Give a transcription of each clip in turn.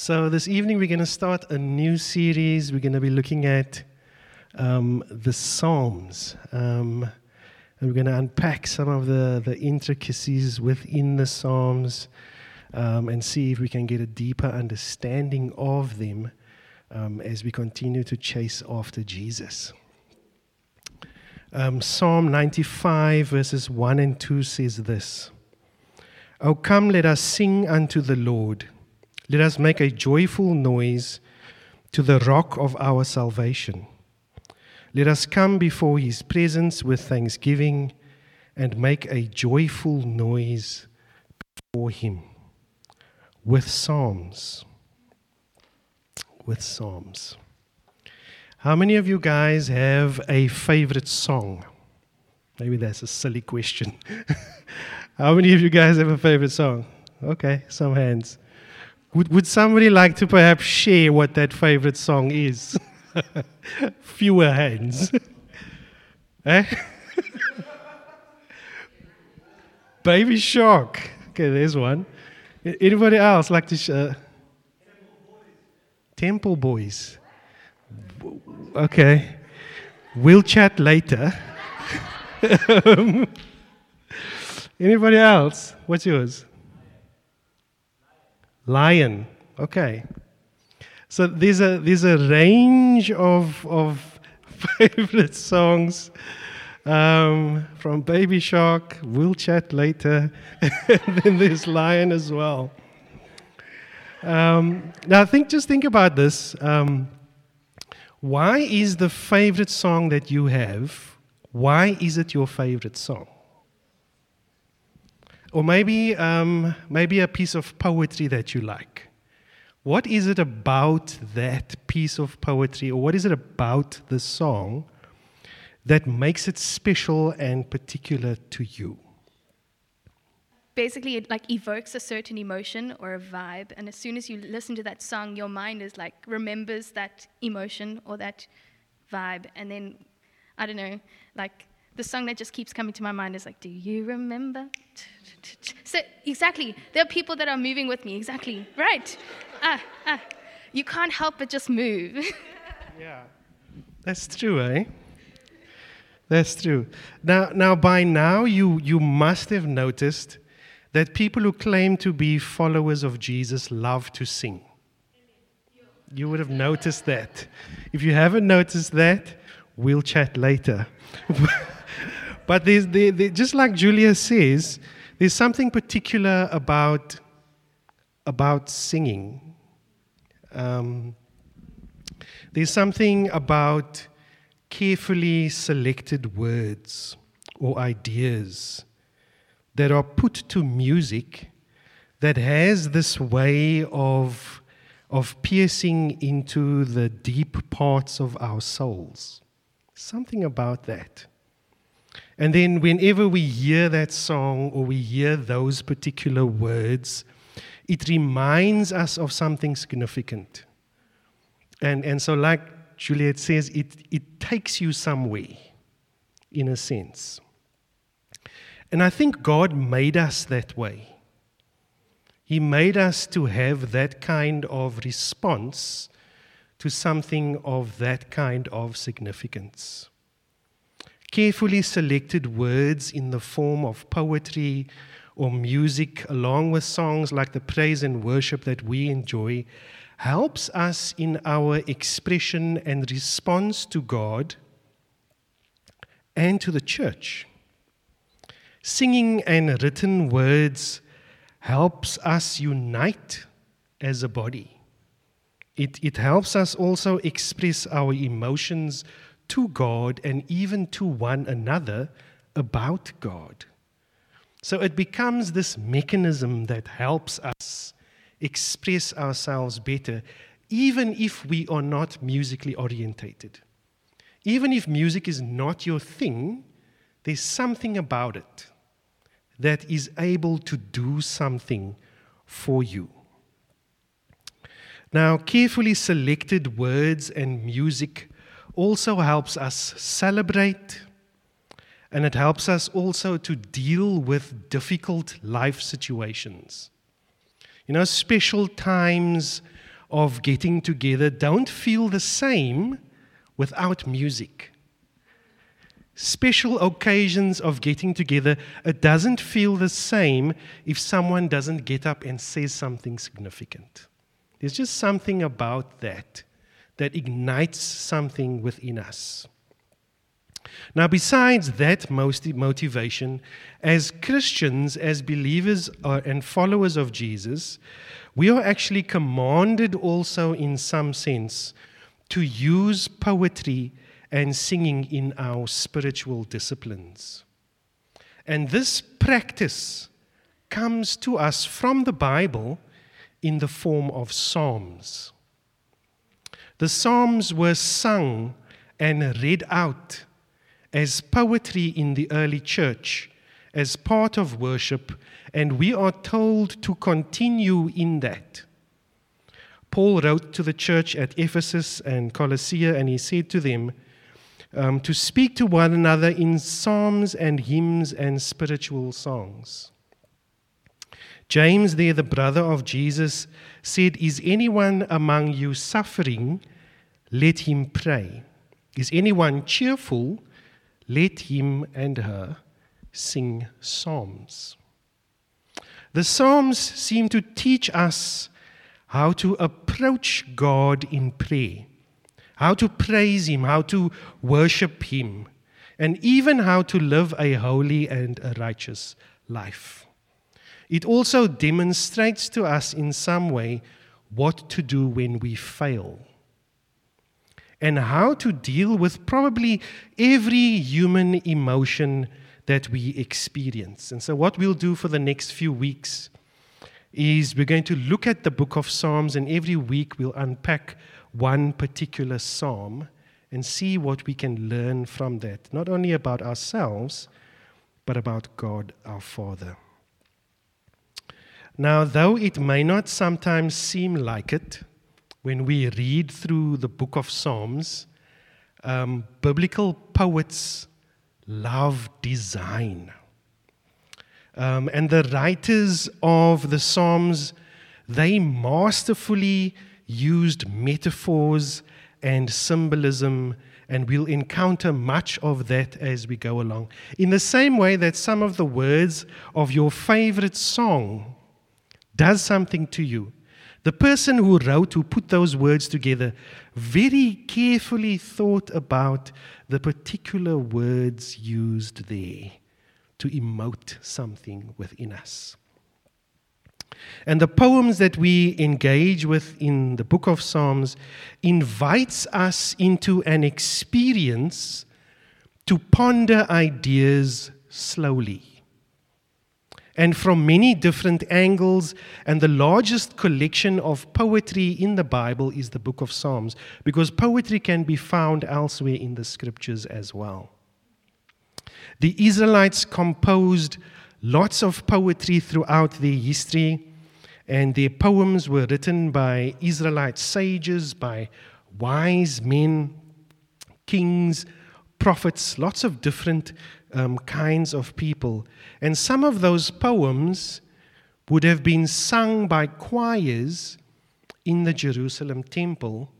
So, this evening we're going to start a new series. We're going to be looking at um, the Psalms. Um, and we're going to unpack some of the, the intricacies within the Psalms um, and see if we can get a deeper understanding of them um, as we continue to chase after Jesus. Um, Psalm 95, verses 1 and 2 says this O come, let us sing unto the Lord. Let us make a joyful noise to the rock of our salvation. Let us come before his presence with thanksgiving and make a joyful noise before him with psalms. With psalms. How many of you guys have a favorite song? Maybe that's a silly question. How many of you guys have a favorite song? Okay, some hands. Would, would somebody like to perhaps share what that favorite song is? Fewer hands. eh? Baby Shark. Okay, there's one. Anybody else like to? Sh- uh, Temple Boys. Okay. We'll chat later. Anybody else? What's yours? Lion. Okay. So there's a there's a range of of favorite songs um, from Baby Shark. We'll chat later, and then there's Lion as well. Um, now, think just think about this. Um, why is the favorite song that you have? Why is it your favorite song? Or maybe, um, maybe a piece of poetry that you like. What is it about that piece of poetry, or what is it about the song that makes it special and particular to you? Basically, it like evokes a certain emotion or a vibe, and as soon as you listen to that song, your mind is like remembers that emotion or that vibe, and then I don't know, like the song that just keeps coming to my mind is like, Do you remember? So, exactly. There are people that are moving with me. Exactly. Right. Ah, ah. You can't help but just move. yeah. That's true, eh? That's true. Now, now by now, you, you must have noticed that people who claim to be followers of Jesus love to sing. You would have noticed that. If you haven't noticed that, we'll chat later. but there's, there, there, just like Julia says, there's something particular about, about singing. Um, there's something about carefully selected words or ideas that are put to music that has this way of, of piercing into the deep parts of our souls. Something about that. And then, whenever we hear that song or we hear those particular words, it reminds us of something significant. And, and so, like Juliet says, it, it takes you somewhere, in a sense. And I think God made us that way. He made us to have that kind of response to something of that kind of significance carefully selected words in the form of poetry or music, along with songs like the praise and worship that we enjoy, helps us in our expression and response to God and to the church. Singing and written words helps us unite as a body. It, it helps us also express our emotions to God and even to one another about God. So it becomes this mechanism that helps us express ourselves better, even if we are not musically orientated. Even if music is not your thing, there's something about it that is able to do something for you. Now, carefully selected words and music also helps us celebrate and it helps us also to deal with difficult life situations. You know, special times of getting together don't feel the same without music. Special occasions of getting together, it doesn't feel the same if someone doesn't get up and says something significant. There's just something about that that ignites something within us. Now, besides that motivation, as Christians, as believers uh, and followers of Jesus, we are actually commanded also, in some sense, to use poetry and singing in our spiritual disciplines. And this practice comes to us from the Bible in the form of psalms. The psalms were sung and read out as poetry in the early church, as part of worship, and we are told to continue in that. Paul wrote to the church at Ephesus and Colossae, and he said to them, um, to speak to one another in psalms and hymns and spiritual songs. James, there, the brother of Jesus, said, Is anyone among you suffering? Let him pray. Is anyone cheerful? Let him and her sing psalms. The Psalms seem to teach us how to approach God in prayer, how to praise Him, how to worship Him, and even how to live a holy and a righteous life. It also demonstrates to us in some way what to do when we fail and how to deal with probably every human emotion that we experience. And so, what we'll do for the next few weeks is we're going to look at the book of Psalms, and every week we'll unpack one particular psalm and see what we can learn from that, not only about ourselves, but about God our Father. Now, though it may not sometimes seem like it, when we read through the book of Psalms, um, biblical poets love design. Um, and the writers of the Psalms, they masterfully used metaphors and symbolism, and we'll encounter much of that as we go along. In the same way that some of the words of your favorite song does something to you, the person who wrote, who put those words together, very carefully thought about the particular words used there to emote something within us. And the poems that we engage with in the book of Psalms invites us into an experience to ponder ideas slowly and from many different angles. And the largest collection of poetry in the Bible is the book of Psalms, because poetry can be found elsewhere in the scriptures as well. The Israelites composed lots of poetry throughout their history, and their poems were written by Israelite sages, by wise men, kings, prophets, lots of different um, kinds of people. And some of those poems would have been sung by choirs in the Jerusalem temple,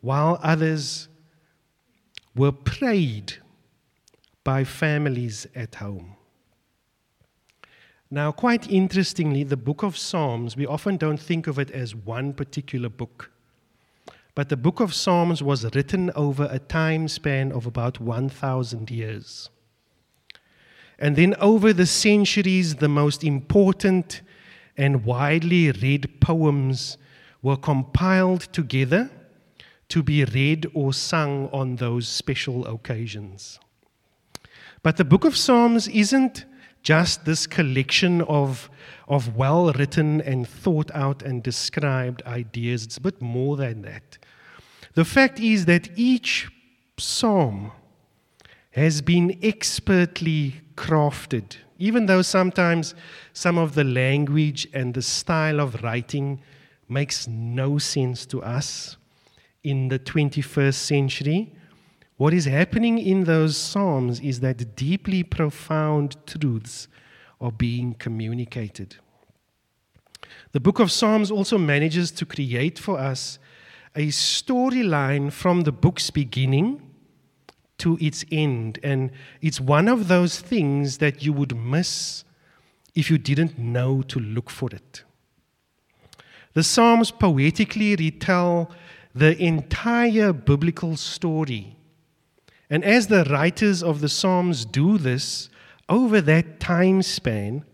while others were prayed by families at home. Now, quite interestingly, the book of Psalms, we often don't think of it as one particular book. But the book of Psalms was written over a time span of about 1,000 years. And then over the centuries, the most important and widely read poems were compiled together to be read or sung on those special occasions. But the book of Psalms isn't just this collection of, of well written and thought out and described ideas, it's a bit more than that. The fact is that each psalm has been expertly crafted, even though sometimes some of the language and the style of writing makes no sense to us in the 21st century. What is happening in those Psalms is that deeply profound truths are being communicated. The book of Psalms also manages to create for us a storyline from the book's beginning to its end. And it's one of those things that you would miss if you didn't know to look for it. The Psalms poetically retell the entire biblical story. And as the writers of the Psalms do this over that time span,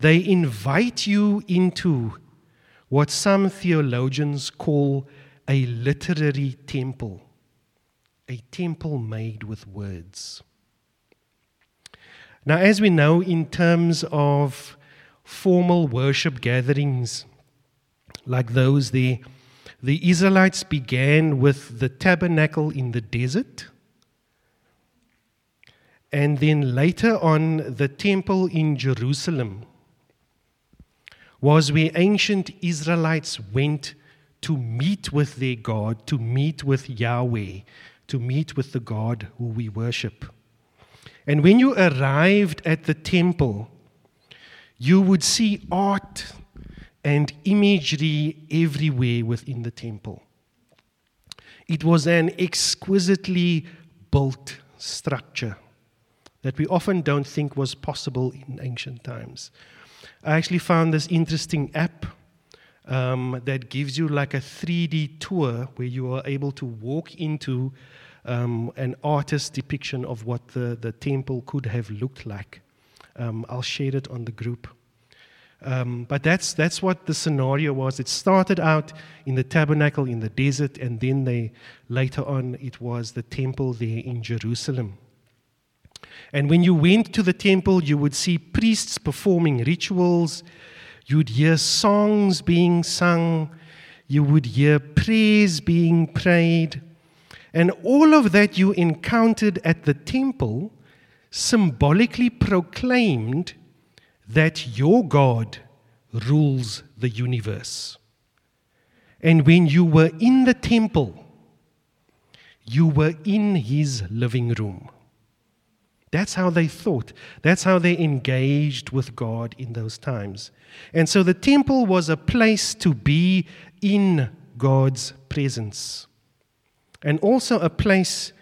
they invite you into what some theologians call a literary temple, a temple made with words. Now, as we know, in terms of formal worship gatherings like those there, the Israelites began with the tabernacle in the desert. And then later on, the temple in Jerusalem was where ancient Israelites went to meet with their God, to meet with Yahweh, to meet with the God who we worship. And when you arrived at the temple, you would see art and imagery everywhere within the temple. It was an exquisitely built structure that we often don't think was possible in ancient times. I actually found this interesting app um, that gives you like a 3D tour where you are able to walk into um, an artist's depiction of what the, the temple could have looked like. Um, I'll share it on the group. Um, but that's, that's what the scenario was. It started out in the tabernacle in the desert, and then they, later on it was the temple there in Jerusalem. And when you went to the temple, you would see priests performing rituals You'd hear songs being sung, you would hear prayers being prayed, and all of that you encountered at the temple symbolically proclaimed that your God rules the universe. And when you were in the temple, you were in his living room. That's how they thought. That's how they engaged with God in those times. And so the temple was a place to be in God's presence, and also a place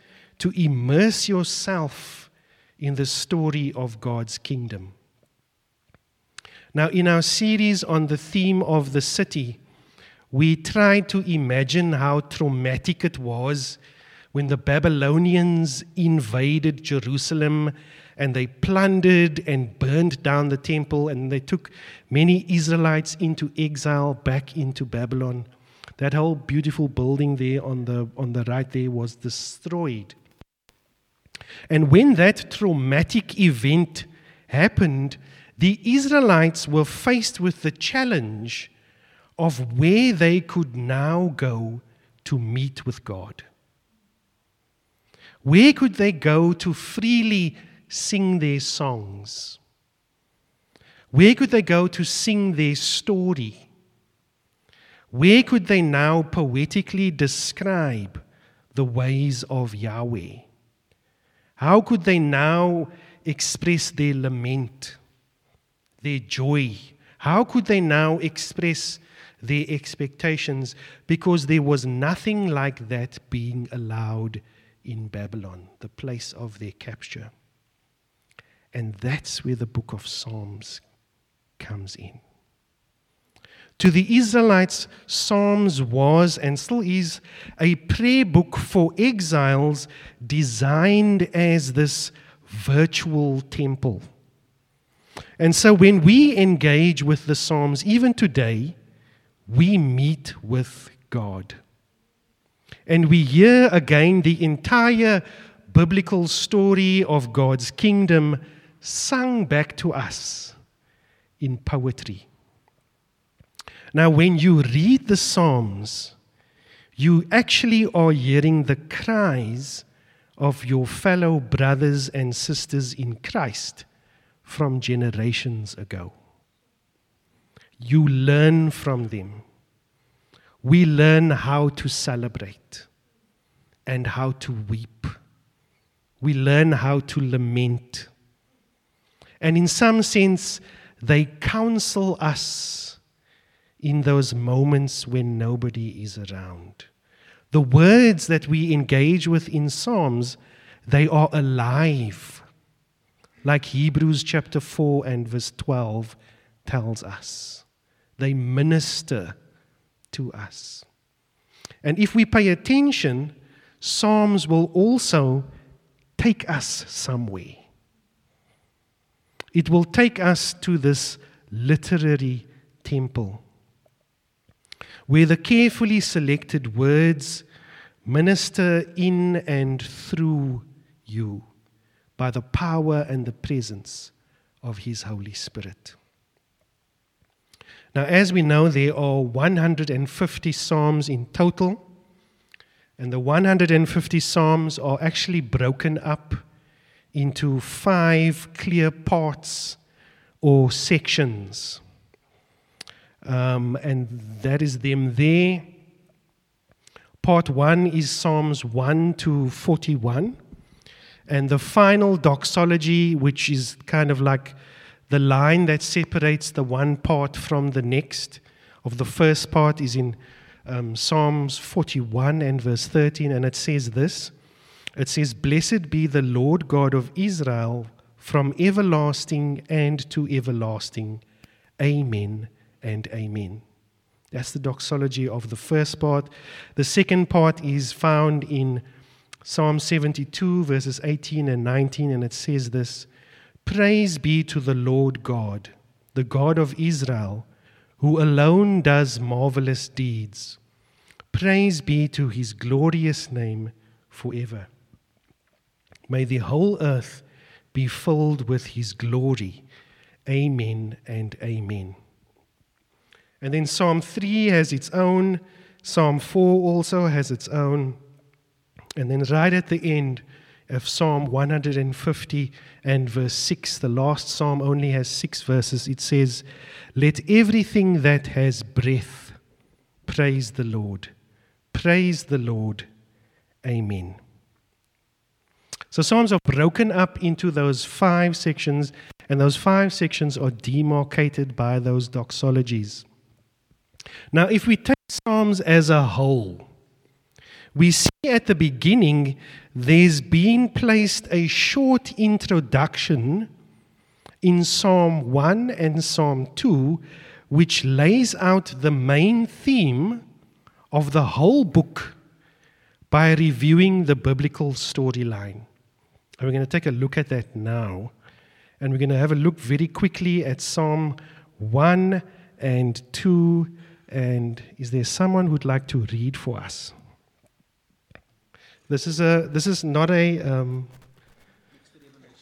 to immerse yourself in the story of God's kingdom. Now, in our series on the theme of the city, we tried to imagine how traumatic it was when the Babylonians invaded Jerusalem and they plundered and burned down the temple and they took many Israelites into exile back into Babylon. That whole beautiful building there on the, on the right there was destroyed. And when that traumatic event happened, the Israelites were faced with the challenge of where they could now go to meet with God. Where could they go to freely sing their songs? Where could they go to sing their story? Where could they now poetically describe the ways of Yahweh? How could they now express their lament, their joy? How could they now express their expectations? Because there was nothing like that being allowed in Babylon, the place of their capture. And that's where the book of Psalms comes in. To the Israelites, Psalms was and still is a prayer book for exiles designed as this virtual temple. And so when we engage with the Psalms, even today, we meet with God. And we hear again the entire biblical story of God's kingdom sung back to us in poetry. Now, when you read the Psalms, you actually are hearing the cries of your fellow brothers and sisters in Christ from generations ago. You learn from them we learn how to celebrate and how to weep. We learn how to lament. And in some sense, they counsel us in those moments when nobody is around. The words that we engage with in Psalms, they are alive, like Hebrews chapter 4 and verse 12 tells us. They minister to us. And if we pay attention, Psalms will also take us somewhere. It will take us to this literary temple where the carefully selected words minister in and through you by the power and the presence of His Holy Spirit. Now, as we know, there are 150 Psalms in total, and the 150 Psalms are actually broken up into five clear parts or sections. Um, and that is them there. Part one is Psalms 1 to 41. And the final doxology, which is kind of like the line that separates the one part from the next, of the first part, is in um, Psalms 41 and verse 13. And it says this it says, Blessed be the Lord God of Israel from everlasting and to everlasting. Amen and amen. That's the doxology of the first part. The second part is found in Psalm 72, verses 18 and 19, and it says this Praise be to the Lord God, the God of Israel, who alone does marvelous deeds. Praise be to his glorious name forever. May the whole earth be filled with his glory. Amen and amen. And then Psalm 3 has its own, Psalm 4 also has its own. And then right at the end of Psalm 150 and verse 6, the last psalm only has six verses, it says, Let everything that has breath praise the Lord. Praise the Lord. Amen. So Psalms are broken up into those five sections, and those five sections are demarcated by those doxologies. Now, if we take Psalms as a whole, we see at the beginning there's been placed a short introduction in Psalm 1 and Psalm 2, which lays out the main theme of the whole book by reviewing the biblical storyline. And we're going to take a look at that now. And we're going to have a look very quickly at Psalm 1 and 2 and is there someone who'd like to read for us? This is, a, this is not a, um,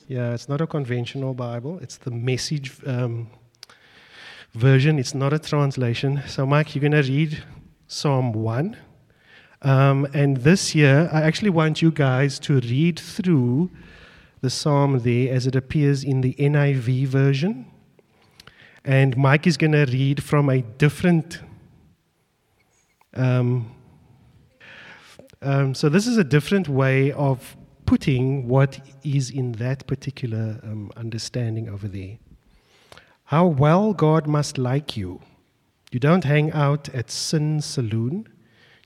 yeah, it's not a conventional Bible. It's the message um, version. It's not a translation. So, Mike, you're going to read Psalm 1. Um, and this year, I actually want you guys to read through the psalm there as it appears in the NIV version. And Mike is going to read from a different um, um, so, this is a different way of putting what is in that particular um, understanding over there. How well God must like you. You don't hang out at Sin Saloon.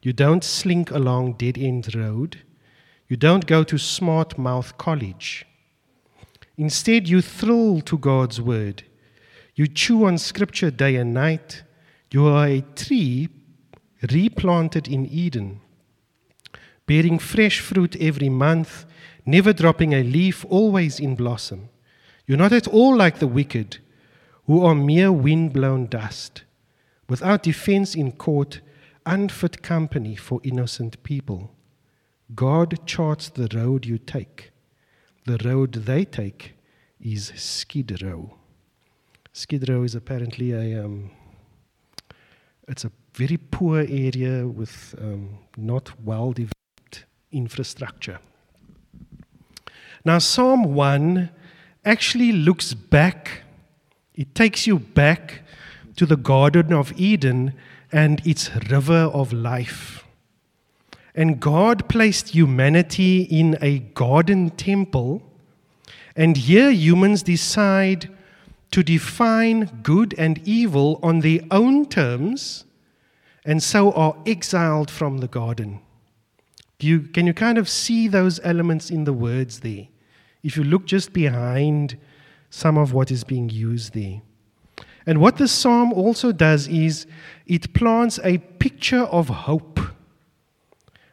You don't slink along Dead End Road. You don't go to Smart Mouth College. Instead, you thrill to God's Word. You chew on Scripture day and night. You are a tree replanted in Eden, bearing fresh fruit every month, never dropping a leaf, always in blossom. You're not at all like the wicked, who are mere wind-blown dust, without defense in court, unfit company for innocent people. God charts the road you take. The road they take is Skid Row. Skid Row is apparently a um, it's a very poor area with um, not well developed infrastructure. Now, Psalm 1 actually looks back, it takes you back to the Garden of Eden and its river of life. And God placed humanity in a garden temple, and here humans decide to define good and evil on their own terms and so are exiled from the garden. You, can you kind of see those elements in the words there? If you look just behind some of what is being used there. And what the psalm also does is it plants a picture of hope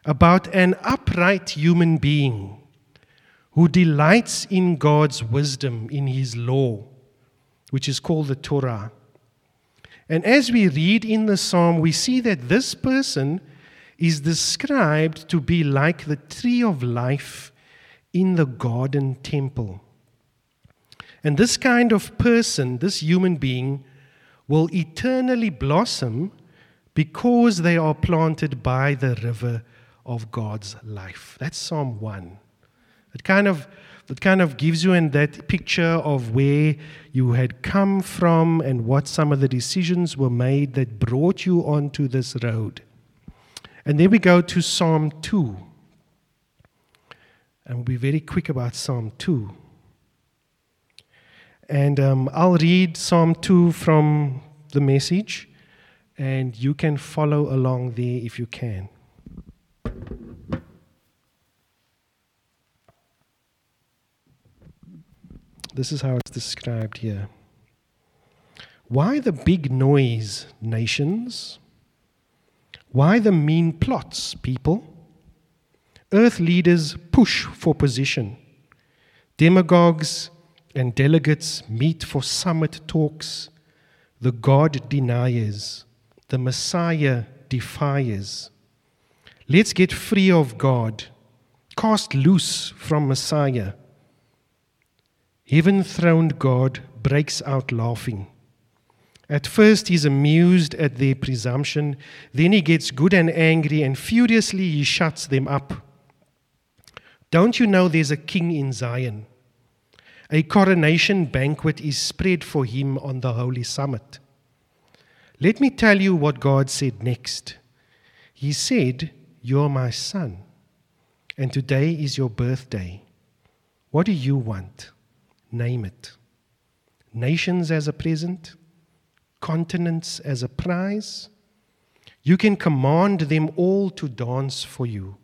about an upright human being who delights in God's wisdom, in his law, which is called the Torah. And as we read in the psalm, we see that this person is described to be like the tree of life in the garden temple. And this kind of person, this human being, will eternally blossom because they are planted by the river of God's life. That's Psalm 1. It kind of it kind of gives you in that picture of where you had come from and what some of the decisions were made that brought you onto this road. And then we go to Psalm 2. And we'll be very quick about Psalm 2. And um, I'll read Psalm 2 from the message, and you can follow along there if you can. This is how it's described here. Why the big noise, nations? Why the mean plots, people? Earth leaders push for position. Demagogues and delegates meet for summit talks. The God deniers, the Messiah defies. Let's get free of God, cast loose from Messiah. Heaven throned God breaks out laughing. At first, he's amused at their presumption. Then he gets good and angry, and furiously he shuts them up. Don't you know there's a king in Zion? A coronation banquet is spread for him on the holy summit. Let me tell you what God said next. He said, You're my son, and today is your birthday. What do you want? Name it. Nations as a present, continents as a prize. You can command them all to dance for you,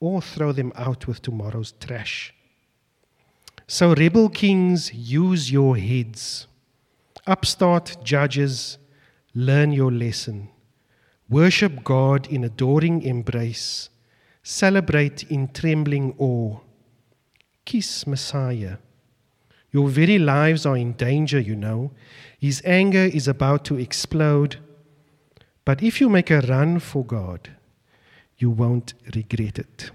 or throw them out with tomorrow's trash. So, rebel kings, use your heads. Upstart judges, learn your lesson. Worship God in adoring embrace. Celebrate in trembling awe. Kiss Messiah. Your very lives are in danger, you know. His anger is about to explode. But if you make a run for God, you won't regret it.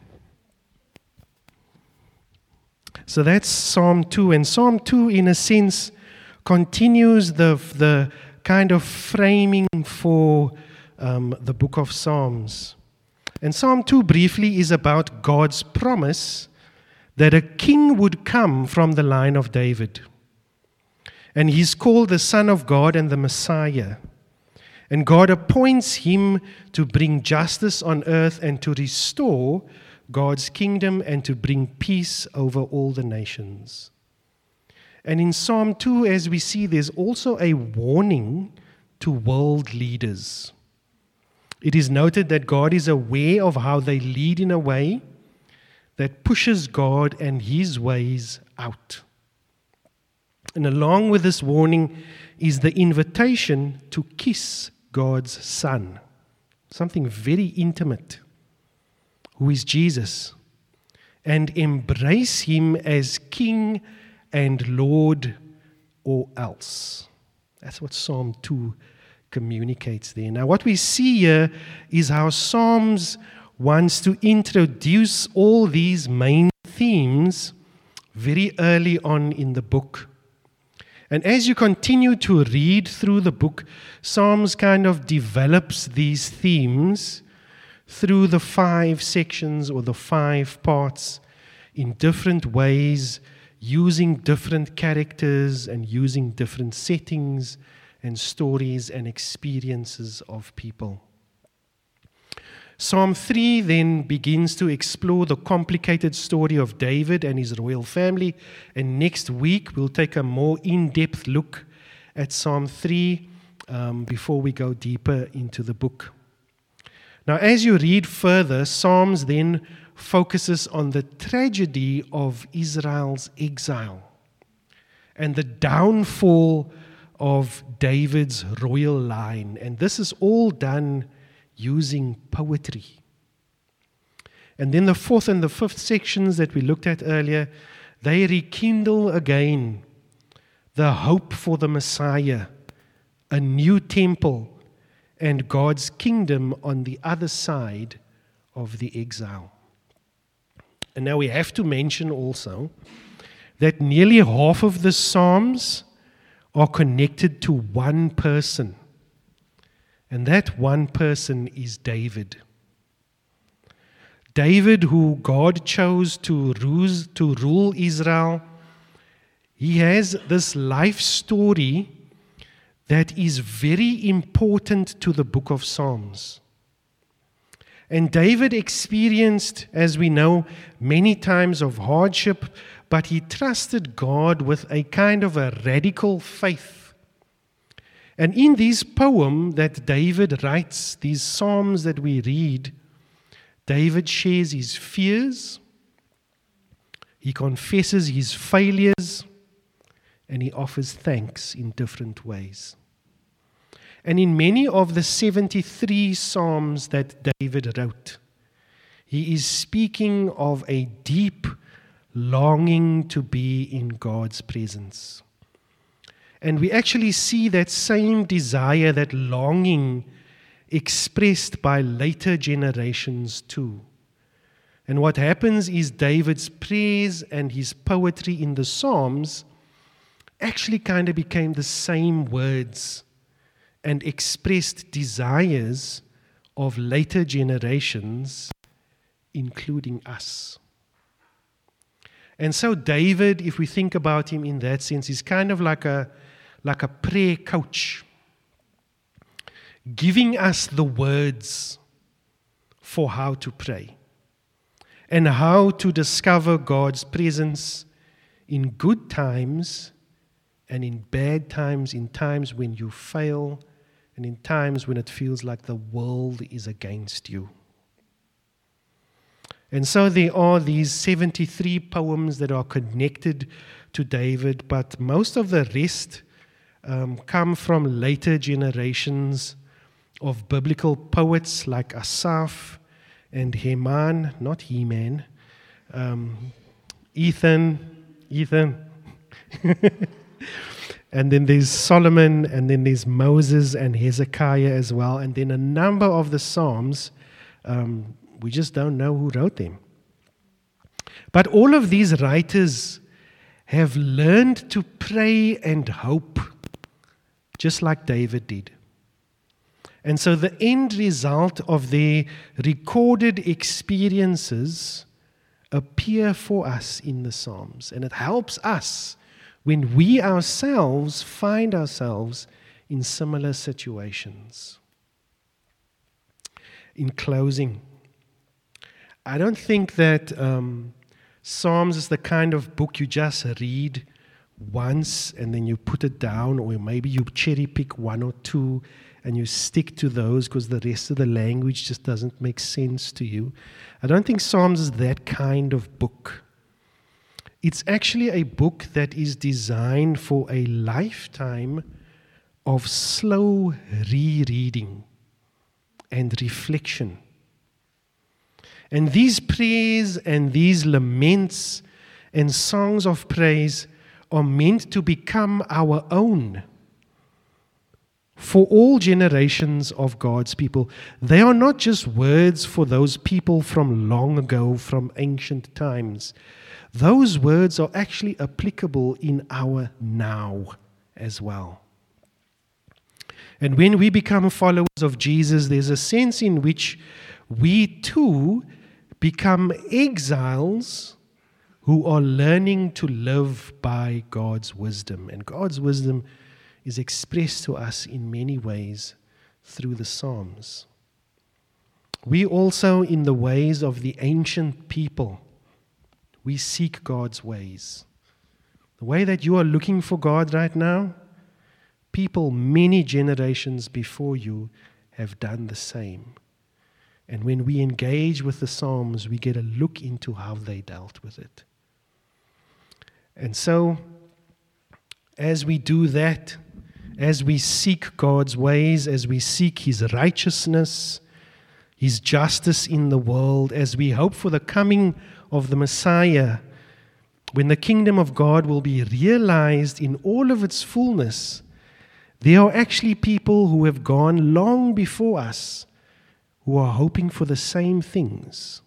So that's Psalm 2. And Psalm 2, in a sense, continues the, the kind of framing for um, the book of Psalms. And Psalm 2 briefly is about God's promise that a king would come from the line of David. And he's called the Son of God and the Messiah. And God appoints him to bring justice on earth and to restore God's kingdom and to bring peace over all the nations. And in Psalm 2, as we see, there's also a warning to world leaders. It is noted that God is aware of how they lead in a way that pushes God and his ways out. And along with this warning is the invitation to kiss God's Son, something very intimate, who is Jesus, and embrace him as King and Lord or else. That's what Psalm 2 communicates there. Now, what we see here is how Psalms wants to introduce all these main themes very early on in the book. And as you continue to read through the book, Psalms kind of develops these themes through the five sections or the five parts in different ways, using different characters and using different settings and stories and experiences of people. Psalm 3 then begins to explore the complicated story of David and his royal family. And next week, we'll take a more in depth look at Psalm 3 um, before we go deeper into the book. Now, as you read further, Psalms then focuses on the tragedy of Israel's exile and the downfall of David's royal line. And this is all done using poetry. And then the fourth and the fifth sections that we looked at earlier, they rekindle again the hope for the Messiah, a new temple, and God's kingdom on the other side of the exile. And now we have to mention also that nearly half of the Psalms are connected to one person. And that one person is David. David, who God chose to rule, to rule Israel, he has this life story that is very important to the book of Psalms. And David experienced, as we know, many times of hardship, but he trusted God with a kind of a radical faith. And in this poem that David writes, these Psalms that we read, David shares his fears, he confesses his failures, and he offers thanks in different ways. And in many of the 73 Psalms that David wrote, he is speaking of a deep longing to be in God's presence. And we actually see that same desire, that longing expressed by later generations too. And what happens is David's praise and his poetry in the Psalms actually kind of became the same words and expressed desires of later generations, including us. And so, David, if we think about him in that sense, is kind of like a, like a prayer coach giving us the words for how to pray and how to discover God's presence in good times and in bad times, in times when you fail and in times when it feels like the world is against you. And so there are these 73 poems that are connected to David, but most of the rest um, come from later generations of biblical poets like Asaph and Heman, not He Man, um, Ethan, Ethan. and then there's Solomon, and then there's Moses and Hezekiah as well. And then a number of the Psalms, um, we just don't know who wrote them. But all of these writers have learned to pray and hope, just like David did. And so the end result of their recorded experiences appear for us in the Psalms. And it helps us when we ourselves find ourselves in similar situations. In closing, I don't think that um, Psalms is the kind of book you just read once and then you put it down, or maybe you cherry pick one or two and you stick to those because the rest of the language just doesn't make sense to you. I don't think Psalms is that kind of book. It's actually a book that is designed for a lifetime of slow rereading and reflection. And these prayers and these laments and songs of praise are meant to become our own for all generations of God's people. They are not just words for those people from long ago, from ancient times. Those words are actually applicable in our now as well. And when we become followers of Jesus, there's a sense in which we too become exiles who are learning to live by God's wisdom. And God's wisdom is expressed to us in many ways through the Psalms. We also, in the ways of the ancient people, we seek God's ways. The way that you are looking for God right now, people many generations before you have done the same. And when we engage with the Psalms, we get a look into how they dealt with it. And so, as we do that, as we seek God's ways, as we seek His righteousness, His justice in the world, as we hope for the coming of the Messiah, when the kingdom of God will be realized in all of its fullness, there are actually people who have gone long before us who are hoping for the same things.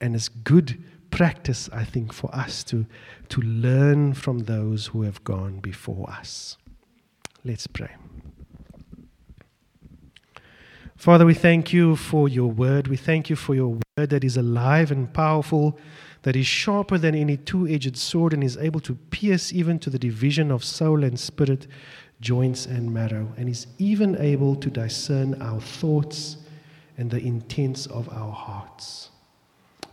And it's good practice, I think, for us to, to learn from those who have gone before us. Let's pray. Father, we thank you for your word. We thank you for your word that is alive and powerful, that is sharper than any two edged sword and is able to pierce even to the division of soul and spirit, joints and marrow, and is even able to discern our thoughts and the intents of our hearts.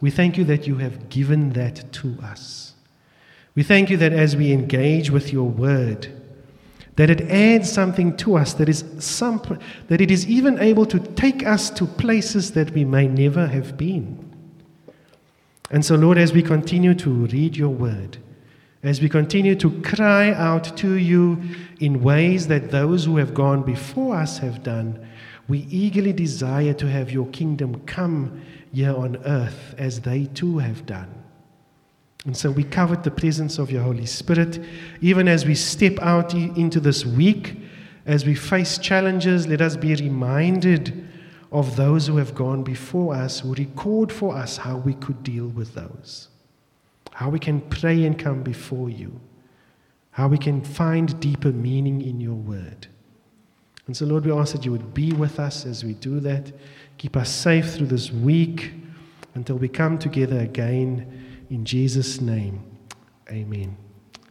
We thank you that you have given that to us. We thank you that as we engage with your word, that it adds something to us that is some that it is even able to take us to places that we may never have been. And so Lord as we continue to read your word as we continue to cry out to you in ways that those who have gone before us have done we eagerly desire to have your kingdom come here on earth as they too have done. And so we covet the presence of your Holy Spirit. Even as we step out into this week, as we face challenges, let us be reminded of those who have gone before us, who record for us how we could deal with those, how we can pray and come before you, how we can find deeper meaning in your word. And so, Lord, we ask that you would be with us as we do that. Keep us safe through this week until we come together again. In Jesus' name, amen.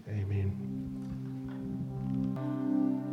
Amen.